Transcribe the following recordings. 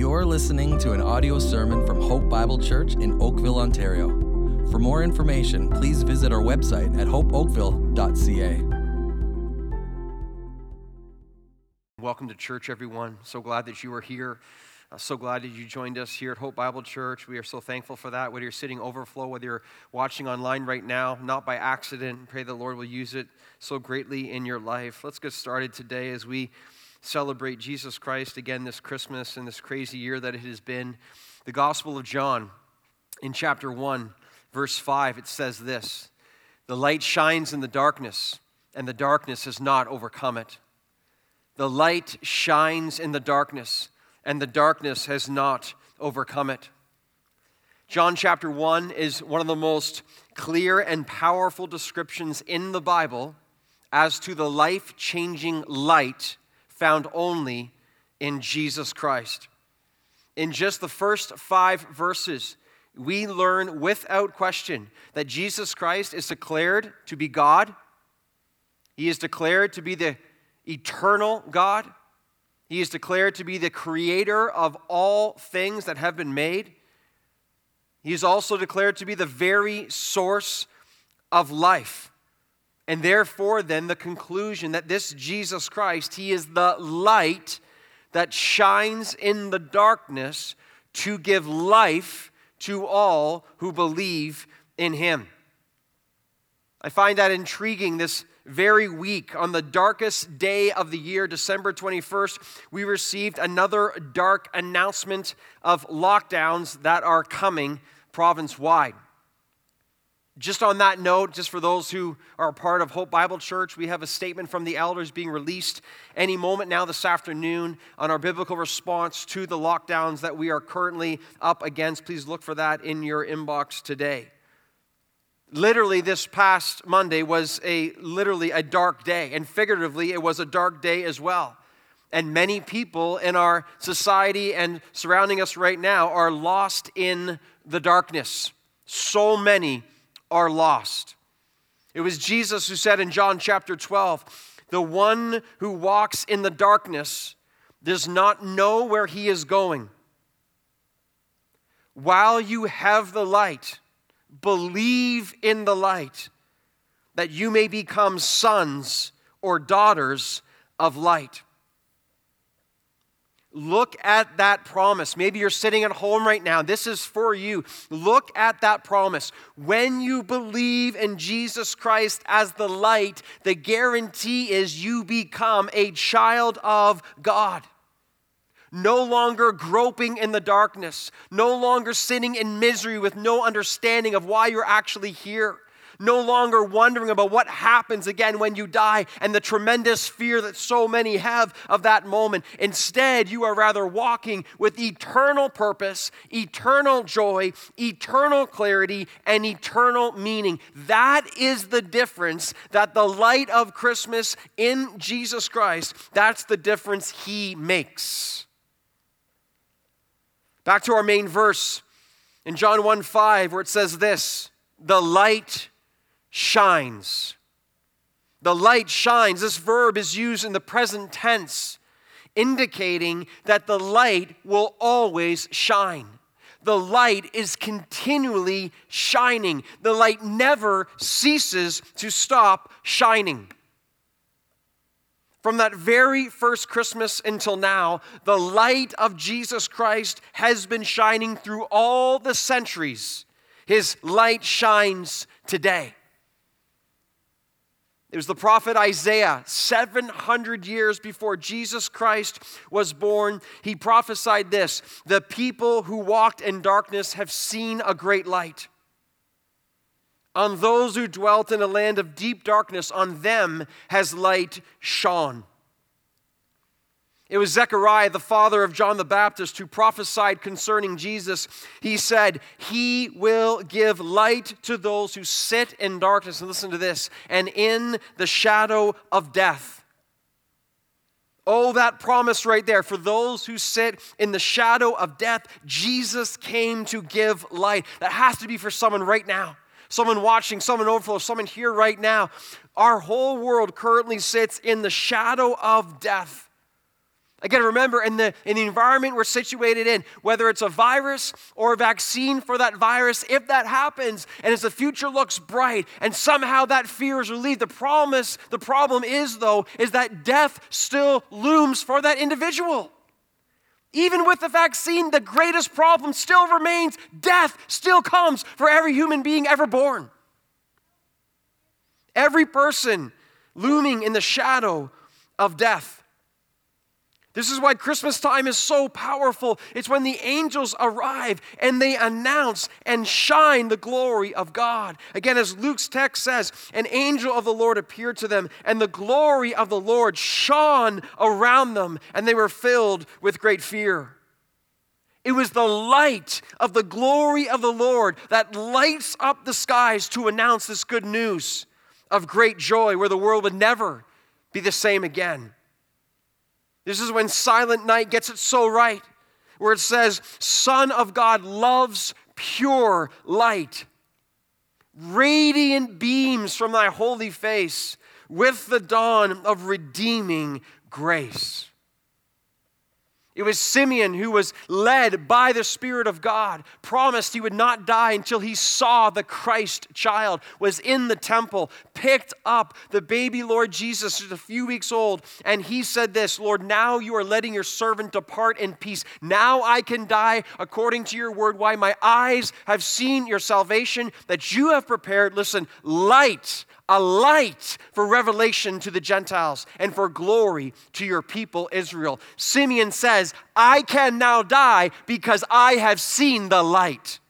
You're listening to an audio sermon from Hope Bible Church in Oakville, Ontario. For more information, please visit our website at hopeoakville.ca. Welcome to church, everyone. So glad that you are here. Uh, so glad that you joined us here at Hope Bible Church. We are so thankful for that. Whether you're sitting overflow, whether you're watching online right now, not by accident, pray the Lord will use it so greatly in your life. Let's get started today as we celebrate Jesus Christ again this Christmas and this crazy year that it has been. The Gospel of John, in chapter 1, verse 5, it says this The light shines in the darkness, and the darkness has not overcome it. The light shines in the darkness, and the darkness has not overcome it. John chapter 1 is one of the most clear and powerful descriptions in the Bible as to the life changing light found only in Jesus Christ. In just the first five verses, we learn without question that Jesus Christ is declared to be God. He is declared to be the eternal God. He is declared to be the creator of all things that have been made. He is also declared to be the very source of life. And therefore, then, the conclusion that this Jesus Christ, He is the light that shines in the darkness to give life to all who believe in Him. I find that intriguing this very week. On the darkest day of the year, December 21st, we received another dark announcement of lockdowns that are coming province wide. Just on that note, just for those who are part of Hope Bible Church, we have a statement from the elders being released any moment now this afternoon on our biblical response to the lockdowns that we are currently up against. Please look for that in your inbox today. Literally, this past Monday was a literally a dark day, and figuratively, it was a dark day as well. And many people in our society and surrounding us right now are lost in the darkness. So many are lost. It was Jesus who said in John chapter 12, The one who walks in the darkness does not know where he is going. While you have the light, believe in the light, that you may become sons or daughters of light. Look at that promise. Maybe you're sitting at home right now. This is for you. Look at that promise. When you believe in Jesus Christ as the light, the guarantee is you become a child of God. No longer groping in the darkness, no longer sitting in misery with no understanding of why you're actually here no longer wondering about what happens again when you die and the tremendous fear that so many have of that moment. Instead, you are rather walking with eternal purpose, eternal joy, eternal clarity, and eternal meaning. That is the difference that the light of Christmas in Jesus Christ, that's the difference he makes. Back to our main verse in John 1 5, where it says this the light shines. The light shines. This verb is used in the present tense, indicating that the light will always shine. The light is continually shining. The light never ceases to stop shining. From that very first Christmas until now, the light of Jesus Christ has been shining through all the centuries. His light shines today. It was the prophet Isaiah, 700 years before Jesus Christ was born. He prophesied this The people who walked in darkness have seen a great light. On those who dwelt in a land of deep darkness, on them has light shone. It was Zechariah, the father of John the Baptist, who prophesied concerning Jesus. He said, He will give light to those who sit in darkness. And listen to this, and in the shadow of death. Oh, that promise right there. For those who sit in the shadow of death, Jesus came to give light. That has to be for someone right now. Someone watching, someone overflow, someone here right now. Our whole world currently sits in the shadow of death. Again, remember in the, in the environment we're situated in, whether it's a virus or a vaccine for that virus, if that happens and as the future looks bright and somehow that fear is relieved, the promise, the problem is though, is that death still looms for that individual. Even with the vaccine, the greatest problem still remains death still comes for every human being ever born. Every person looming in the shadow of death. This is why Christmas time is so powerful. It's when the angels arrive and they announce and shine the glory of God. Again, as Luke's text says, an angel of the Lord appeared to them, and the glory of the Lord shone around them, and they were filled with great fear. It was the light of the glory of the Lord that lights up the skies to announce this good news of great joy where the world would never be the same again. This is when Silent Night gets it so right, where it says, Son of God loves pure light, radiant beams from thy holy face with the dawn of redeeming grace. It was Simeon who was led by the Spirit of God, promised he would not die until he saw the Christ child, was in the temple, picked up the baby Lord Jesus, just a few weeks old, and he said this Lord, now you are letting your servant depart in peace. Now I can die according to your word. Why? My eyes have seen your salvation that you have prepared. Listen, light a light for revelation to the Gentiles and for glory to your people Israel. Simeon says, I can now die because I have seen the light.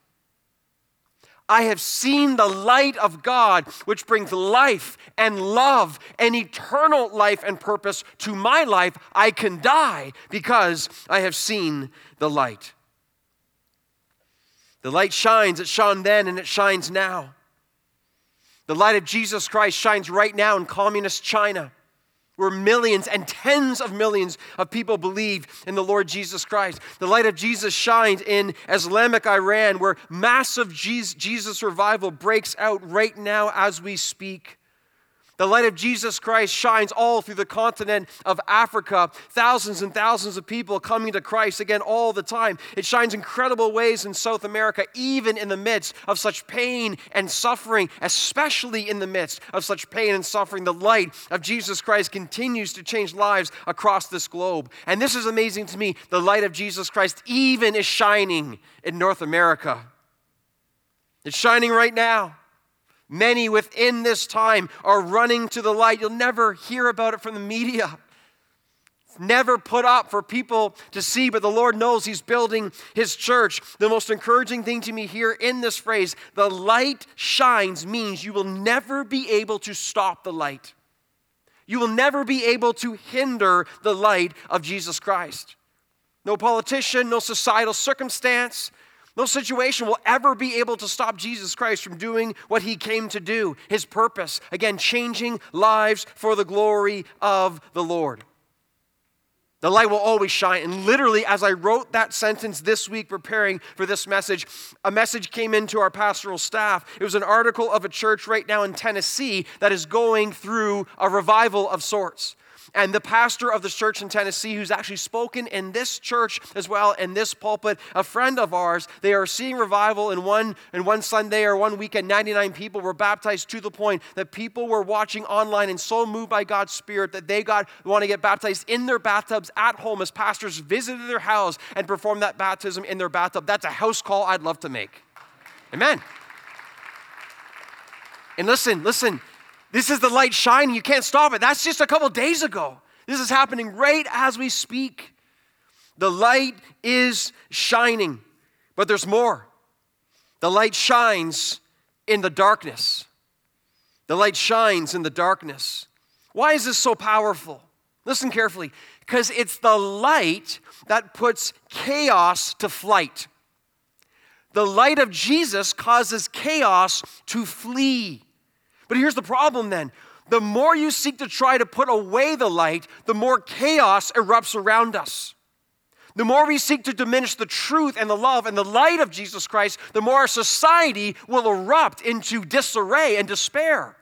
I have seen the light of God, which brings life and love and eternal life and purpose to my life. I can die because I have seen the light. The light shines, it shone then and it shines now. The light of Jesus Christ shines right now in communist China, where millions and tens of millions of people believe in the Lord Jesus Christ. The light of Jesus shines in Islamic Iran, where massive Jesus revival breaks out right now as we speak. The light of Jesus Christ shines all through the continent of Africa. Thousands and thousands of people coming to Christ again all the time. It shines incredible ways in South America, even in the midst of such pain and suffering, especially in the midst of such pain and suffering. The light of Jesus Christ continues to change lives across this globe. And this is amazing to me. The light of Jesus Christ even is shining in North America. It's shining right now. Many within this time are running to the light. You'll never hear about it from the media. It's never put up for people to see, but the Lord knows He's building His church. The most encouraging thing to me here in this phrase, the light shines, means you will never be able to stop the light. You will never be able to hinder the light of Jesus Christ. No politician, no societal circumstance, no situation will ever be able to stop Jesus Christ from doing what he came to do, his purpose. Again, changing lives for the glory of the Lord. The light will always shine. And literally, as I wrote that sentence this week, preparing for this message, a message came into our pastoral staff. It was an article of a church right now in Tennessee that is going through a revival of sorts. And the pastor of the church in Tennessee, who's actually spoken in this church as well, in this pulpit, a friend of ours, they are seeing revival in one, in one Sunday or one weekend. 99 people were baptized to the point that people were watching online and so moved by God's Spirit that they got want to get baptized in their bathtubs at home as pastors visited their house and performed that baptism in their bathtub. That's a house call I'd love to make. Amen. And listen, listen, this is the light shining. You can't stop it. That's just a couple days ago. This is happening right as we speak. The light is shining, but there's more. The light shines in the darkness. The light shines in the darkness. Why is this so powerful? Listen carefully. Because it's the light that puts chaos to flight. The light of Jesus causes chaos to flee. But here's the problem then the more you seek to try to put away the light, the more chaos erupts around us. The more we seek to diminish the truth and the love and the light of Jesus Christ, the more our society will erupt into disarray and despair.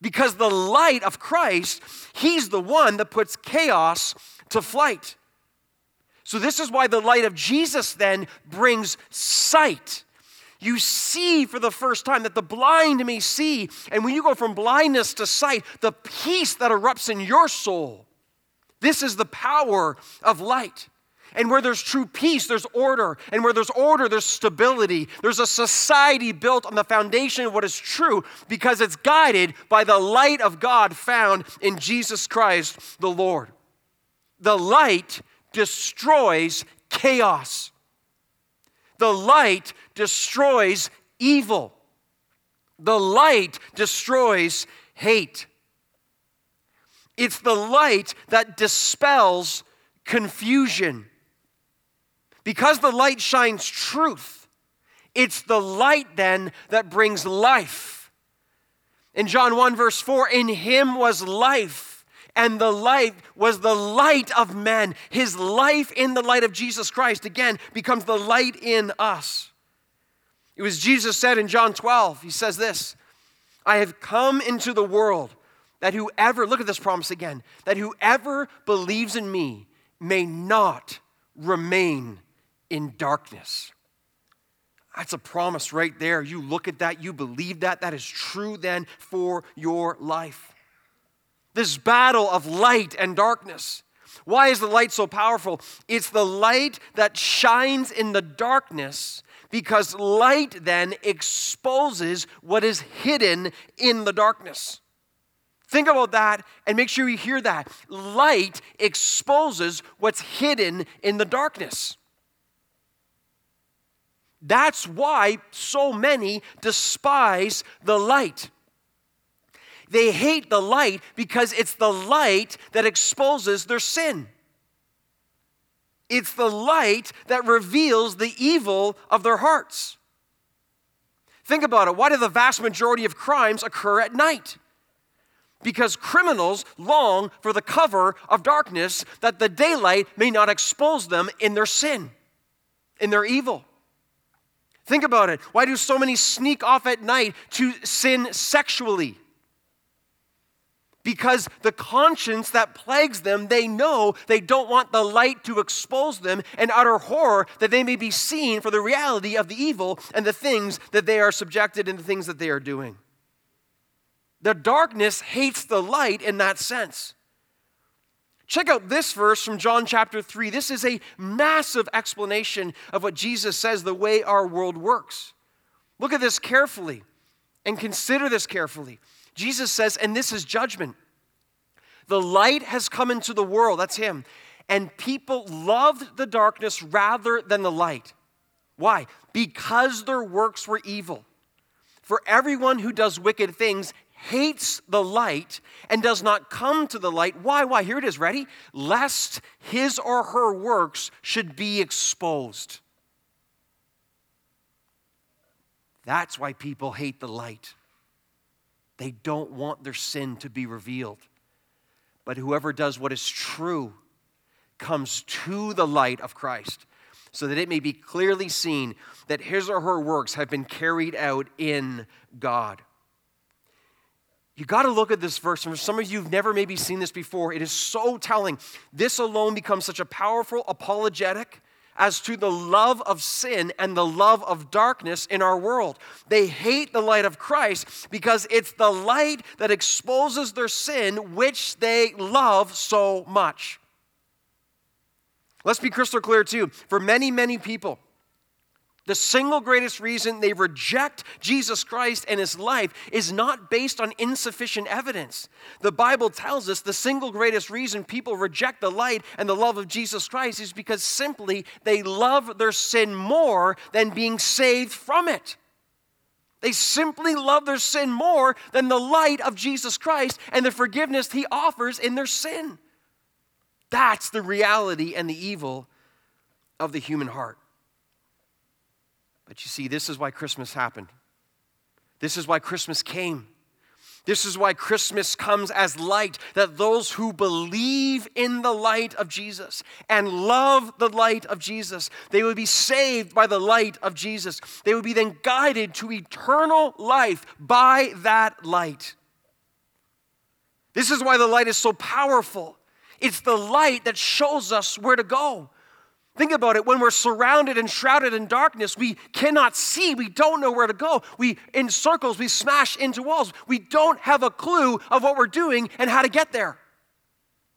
Because the light of Christ, He's the one that puts chaos to flight. So, this is why the light of Jesus then brings sight. You see for the first time that the blind may see. And when you go from blindness to sight, the peace that erupts in your soul. This is the power of light. And where there's true peace, there's order. And where there's order, there's stability. There's a society built on the foundation of what is true because it's guided by the light of God found in Jesus Christ the Lord. The light destroys chaos. The light destroys evil. The light destroys hate. It's the light that dispels confusion. Because the light shines truth, it's the light then that brings life. In John 1, verse 4, in him was life and the light was the light of men. His life in the light of Jesus Christ, again, becomes the light in us. It was Jesus said in John 12, he says this I have come into the world that whoever, look at this promise again, that whoever believes in me may not remain in darkness. That's a promise right there. You look at that, you believe that, that is true then for your life this battle of light and darkness. Why is the light so powerful? It's the light that shines in the darkness because light then exposes what is hidden in the darkness. Think about that and make sure you hear that. Light exposes what's hidden in the darkness. That's why so many despise the light. They hate the light because it's the light that exposes their sin. It's the light that reveals the evil of their hearts. Think about it. Why do the vast majority of crimes occur at night? Because criminals long for the cover of darkness that the daylight may not expose them in their sin, in their evil. Think about it. Why do so many sneak off at night to sin sexually? Because the conscience that plagues them, they know they don't want the light to expose them and utter horror that they may be seen for the reality of the evil and the things that they are subjected and the things that they are doing. The darkness hates the light in that sense. Check out this verse from John chapter 3. This is a massive explanation of what Jesus says the way our world works. Look at this carefully and consider this carefully. Jesus says, and this is judgment. The light has come into the world, that's Him, and people loved the darkness rather than the light. Why? Because their works were evil. For everyone who does wicked things hates the light and does not come to the light. Why? Why? Here it is, ready? Lest his or her works should be exposed. That's why people hate the light. They don't want their sin to be revealed. But whoever does what is true comes to the light of Christ, so that it may be clearly seen that his or her works have been carried out in God. You got to look at this verse. And for some of you who've never maybe seen this before, it is so telling. This alone becomes such a powerful apologetic as to the love of sin and the love of darkness in our world. They hate the light of Christ because it's the light that exposes their sin, which they love so much. Let's be crystal clear, too. For many, many people, the single greatest reason they reject Jesus Christ and his life is not based on insufficient evidence. The Bible tells us the single greatest reason people reject the light and the love of Jesus Christ is because simply they love their sin more than being saved from it. They simply love their sin more than the light of Jesus Christ and the forgiveness he offers in their sin. That's the reality and the evil of the human heart. But you see, this is why Christmas happened. This is why Christmas came. This is why Christmas comes as light, that those who believe in the light of Jesus and love the light of Jesus, they would be saved by the light of Jesus. They would be then guided to eternal life by that light. This is why the light is so powerful. It's the light that shows us where to go. Think about it. When we're surrounded and shrouded in darkness, we cannot see. We don't know where to go. We, in circles, we smash into walls. We don't have a clue of what we're doing and how to get there.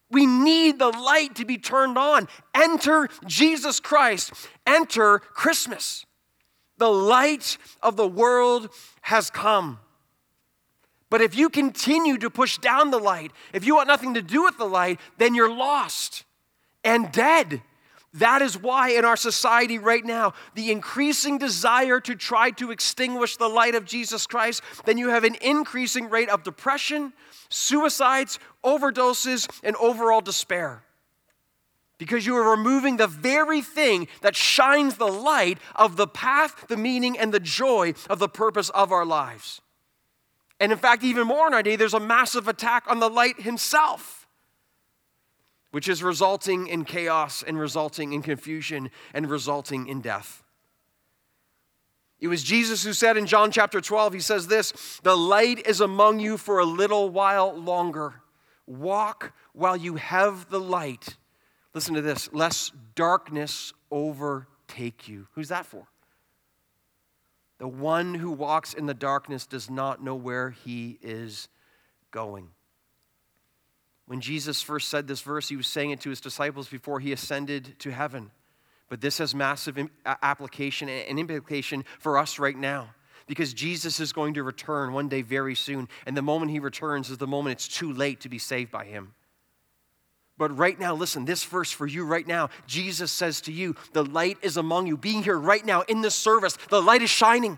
We need the light to be turned on. Enter Jesus Christ. Enter Christmas. The light of the world has come. But if you continue to push down the light, if you want nothing to do with the light, then you're lost and dead. That is why, in our society right now, the increasing desire to try to extinguish the light of Jesus Christ, then you have an increasing rate of depression, suicides, overdoses, and overall despair. Because you are removing the very thing that shines the light of the path, the meaning, and the joy of the purpose of our lives. And in fact, even more in our day, there's a massive attack on the light himself which is resulting in chaos and resulting in confusion and resulting in death. It was Jesus who said in John chapter 12, he says this The light is among you for a little while longer. Walk while you have the light. Listen to this, lest darkness overtake you. Who's that for? The one who walks in the darkness does not know where he is going. When Jesus first said this verse, he was saying it to his disciples before he ascended to heaven. But this has massive application and implication for us right now because Jesus is going to return one day very soon. And the moment he returns is the moment it's too late to be saved by him. But right now, listen, this verse for you right now, Jesus says to you, the light is among you. Being here right now in this service, the light is shining.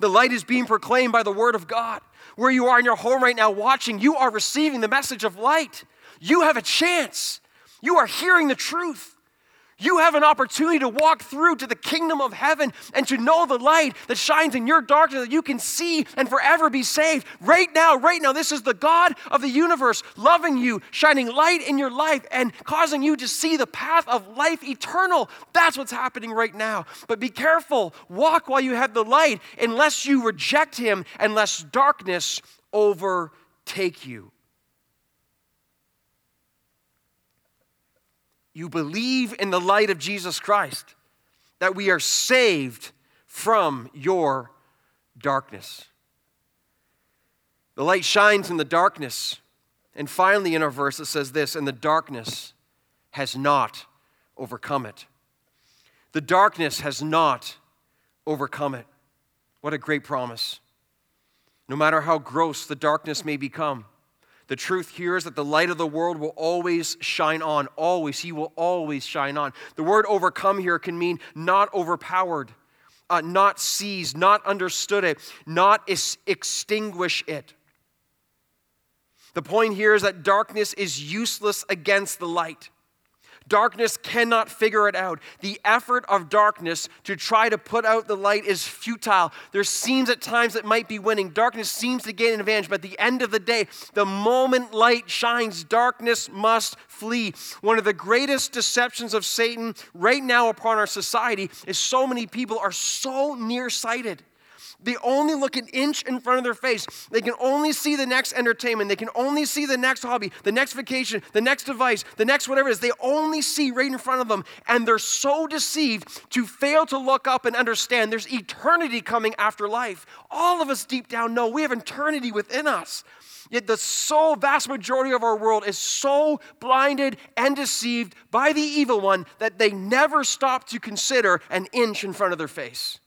The light is being proclaimed by the word of God. Where you are in your home right now watching, you are receiving the message of light. You have a chance. You are hearing the truth. You have an opportunity to walk through to the kingdom of heaven and to know the light that shines in your darkness that you can see and forever be saved. Right now, right now, this is the God of the universe loving you, shining light in your life, and causing you to see the path of life eternal. That's what's happening right now. But be careful. Walk while you have the light, unless you reject Him, unless darkness overtake you. You believe in the light of Jesus Christ, that we are saved from your darkness. The light shines in the darkness. And finally, in our verse, it says this and the darkness has not overcome it. The darkness has not overcome it. What a great promise. No matter how gross the darkness may become, the truth here is that the light of the world will always shine on. Always. He will always shine on. The word overcome here can mean not overpowered, uh, not seized, not understood it, not is- extinguish it. The point here is that darkness is useless against the light. Darkness cannot figure it out. The effort of darkness to try to put out the light is futile. There seems at times it might be winning. Darkness seems to gain an advantage, but at the end of the day, the moment light shines, darkness must flee. One of the greatest deceptions of Satan right now upon our society is so many people are so nearsighted. They only look an inch in front of their face. They can only see the next entertainment. They can only see the next hobby, the next vacation, the next device, the next whatever it is. They only see right in front of them. And they're so deceived to fail to look up and understand there's eternity coming after life. All of us deep down know we have eternity within us. Yet the so vast majority of our world is so blinded and deceived by the evil one that they never stop to consider an inch in front of their face.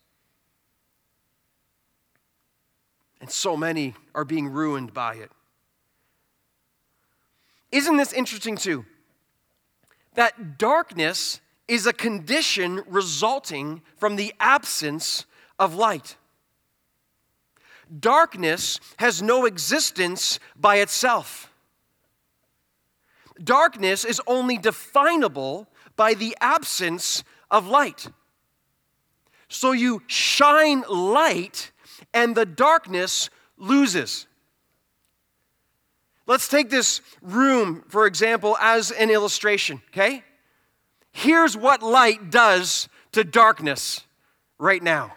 And so many are being ruined by it. Isn't this interesting too? That darkness is a condition resulting from the absence of light. Darkness has no existence by itself. Darkness is only definable by the absence of light. So you shine light and the darkness loses. Let's take this room, for example, as an illustration, okay? Here's what light does to darkness right now.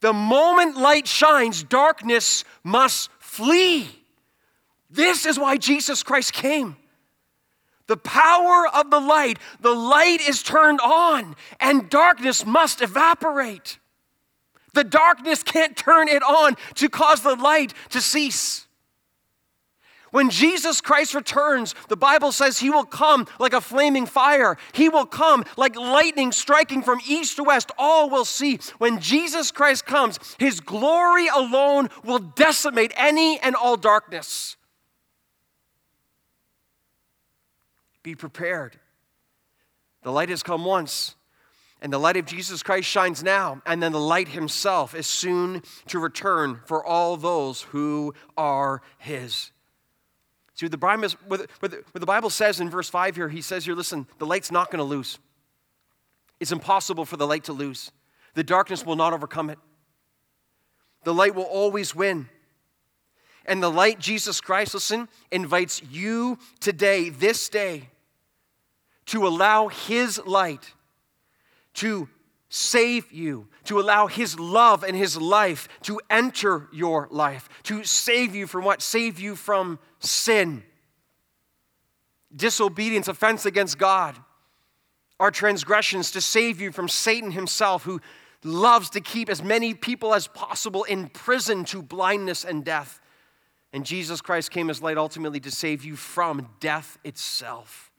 The moment light shines, darkness must flee. This is why Jesus Christ came. The power of the light, the light is turned on, and darkness must evaporate. The darkness can't turn it on to cause the light to cease. When Jesus Christ returns, the Bible says he will come like a flaming fire. He will come like lightning striking from east to west. All will see. When Jesus Christ comes, his glory alone will decimate any and all darkness. Be prepared. The light has come once, and the light of Jesus Christ shines now, and then the light himself is soon to return for all those who are his. See, what the, Bible, what the Bible says in verse 5 here, he says here, listen, the light's not going to lose. It's impossible for the light to lose. The darkness will not overcome it. The light will always win. And the light, Jesus Christ, listen, invites you today, this day, to allow His light to save you, to allow His love and His life to enter your life, to save you from what? Save you from sin, disobedience, offense against God, our transgressions, to save you from Satan himself, who loves to keep as many people as possible in prison to blindness and death. And Jesus Christ came as light ultimately to save you from death itself.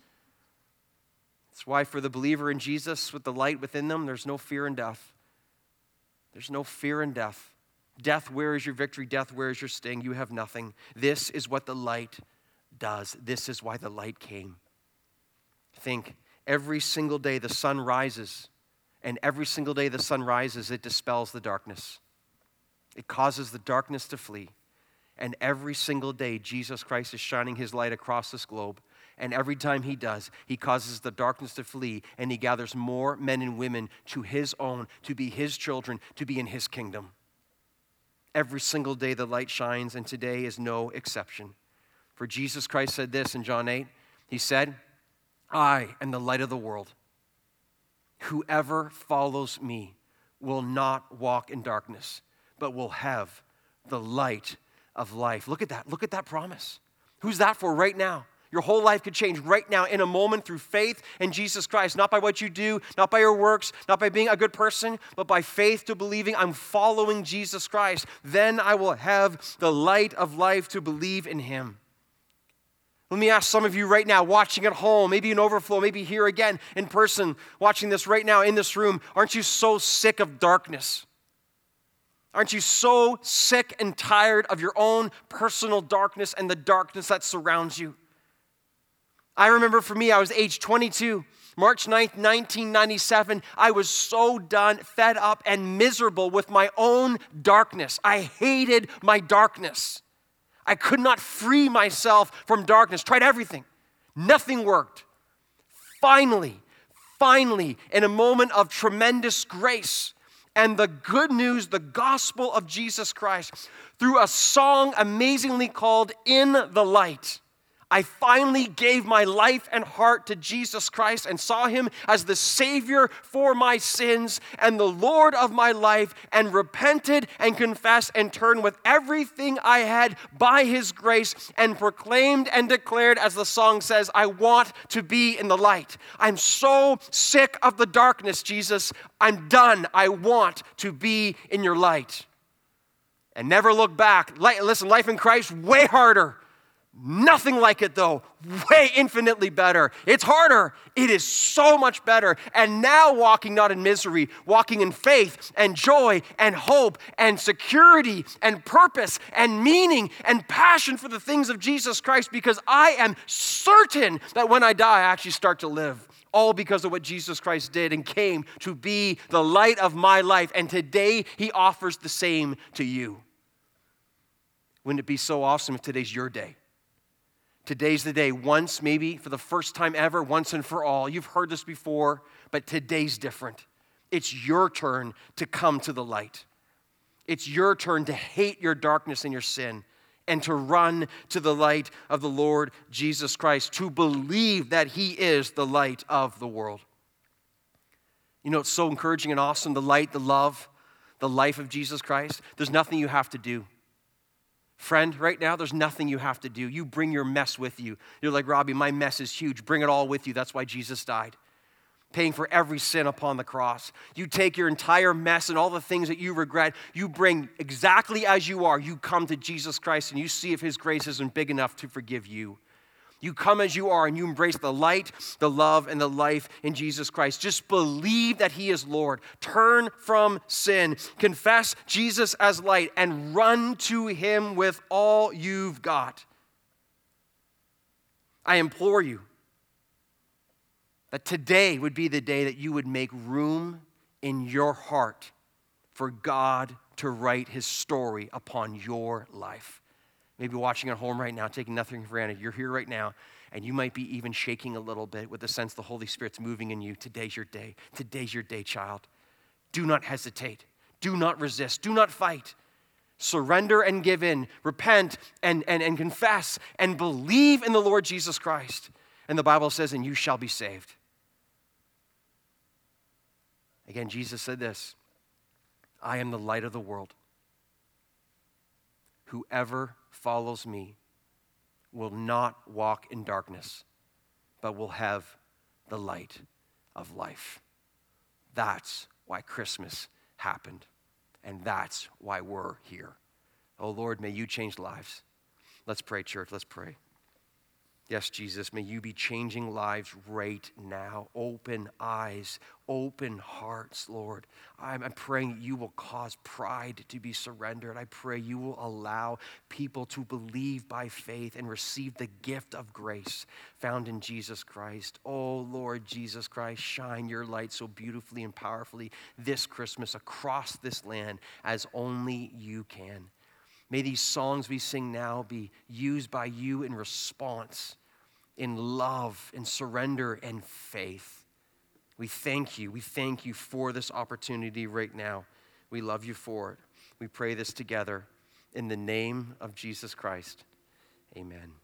That's why, for the believer in Jesus with the light within them, there's no fear in death. There's no fear in death. Death, where is your victory? Death, where is your sting? You have nothing. This is what the light does. This is why the light came. Think every single day the sun rises, and every single day the sun rises, it dispels the darkness. It causes the darkness to flee. And every single day, Jesus Christ is shining his light across this globe and every time he does, he causes the darkness to flee and he gathers more men and women to his own, to be his children, to be in his kingdom. Every single day the light shines, and today is no exception. For Jesus Christ said this in John 8 He said, I am the light of the world. Whoever follows me will not walk in darkness, but will have the light of life. Look at that. Look at that promise. Who's that for right now? Your whole life could change right now in a moment through faith in Jesus Christ. Not by what you do, not by your works, not by being a good person, but by faith to believing I'm following Jesus Christ. Then I will have the light of life to believe in Him. Let me ask some of you right now, watching at home, maybe in overflow, maybe here again in person, watching this right now in this room, aren't you so sick of darkness? Aren't you so sick and tired of your own personal darkness and the darkness that surrounds you? I remember for me, I was age 22. March 9th, 1997, I was so done, fed up, and miserable with my own darkness. I hated my darkness. I could not free myself from darkness. Tried everything, nothing worked. Finally, finally, in a moment of tremendous grace and the good news, the gospel of Jesus Christ, through a song amazingly called In the Light I finally gave my life and heart to Jesus Christ and saw him as the Savior for my sins and the Lord of my life, and repented and confessed and turned with everything I had by his grace and proclaimed and declared, as the song says, I want to be in the light. I'm so sick of the darkness, Jesus. I'm done. I want to be in your light. And never look back. Listen, life in Christ, way harder Nothing like it though, way infinitely better. It's harder, it is so much better. And now walking not in misery, walking in faith and joy and hope and security and purpose and meaning and passion for the things of Jesus Christ because I am certain that when I die, I actually start to live. All because of what Jesus Christ did and came to be the light of my life. And today, He offers the same to you. Wouldn't it be so awesome if today's your day? Today's the day, once, maybe for the first time ever, once and for all. You've heard this before, but today's different. It's your turn to come to the light. It's your turn to hate your darkness and your sin and to run to the light of the Lord Jesus Christ, to believe that He is the light of the world. You know, it's so encouraging and awesome the light, the love, the life of Jesus Christ. There's nothing you have to do. Friend, right now, there's nothing you have to do. You bring your mess with you. You're like, Robbie, my mess is huge. Bring it all with you. That's why Jesus died, paying for every sin upon the cross. You take your entire mess and all the things that you regret, you bring exactly as you are. You come to Jesus Christ and you see if His grace isn't big enough to forgive you. You come as you are and you embrace the light, the love, and the life in Jesus Christ. Just believe that He is Lord. Turn from sin. Confess Jesus as light and run to Him with all you've got. I implore you that today would be the day that you would make room in your heart for God to write His story upon your life maybe watching at home right now, taking nothing for granted. You're here right now, and you might be even shaking a little bit with the sense the Holy Spirit's moving in you. Today's your day. Today's your day, child. Do not hesitate. Do not resist. Do not fight. Surrender and give in. Repent and, and, and confess and believe in the Lord Jesus Christ. And the Bible says, and you shall be saved. Again, Jesus said this I am the light of the world. Whoever follows me will not walk in darkness, but will have the light of life. That's why Christmas happened, and that's why we're here. Oh Lord, may you change lives. Let's pray, church. Let's pray. Yes, Jesus, may you be changing lives right now. Open eyes, open hearts, Lord. I'm, I'm, praying you will cause pride to be surrendered. I pray you will allow people to believe by faith and receive the gift of grace found in Jesus Christ. Oh, Lord Jesus Christ, shine your light so beautifully and powerfully this Christmas across this land as only you can. May these songs we sing now be used by you in response, in love, in surrender, and faith. We thank you. We thank you for this opportunity right now. We love you for it. We pray this together in the name of Jesus Christ. Amen.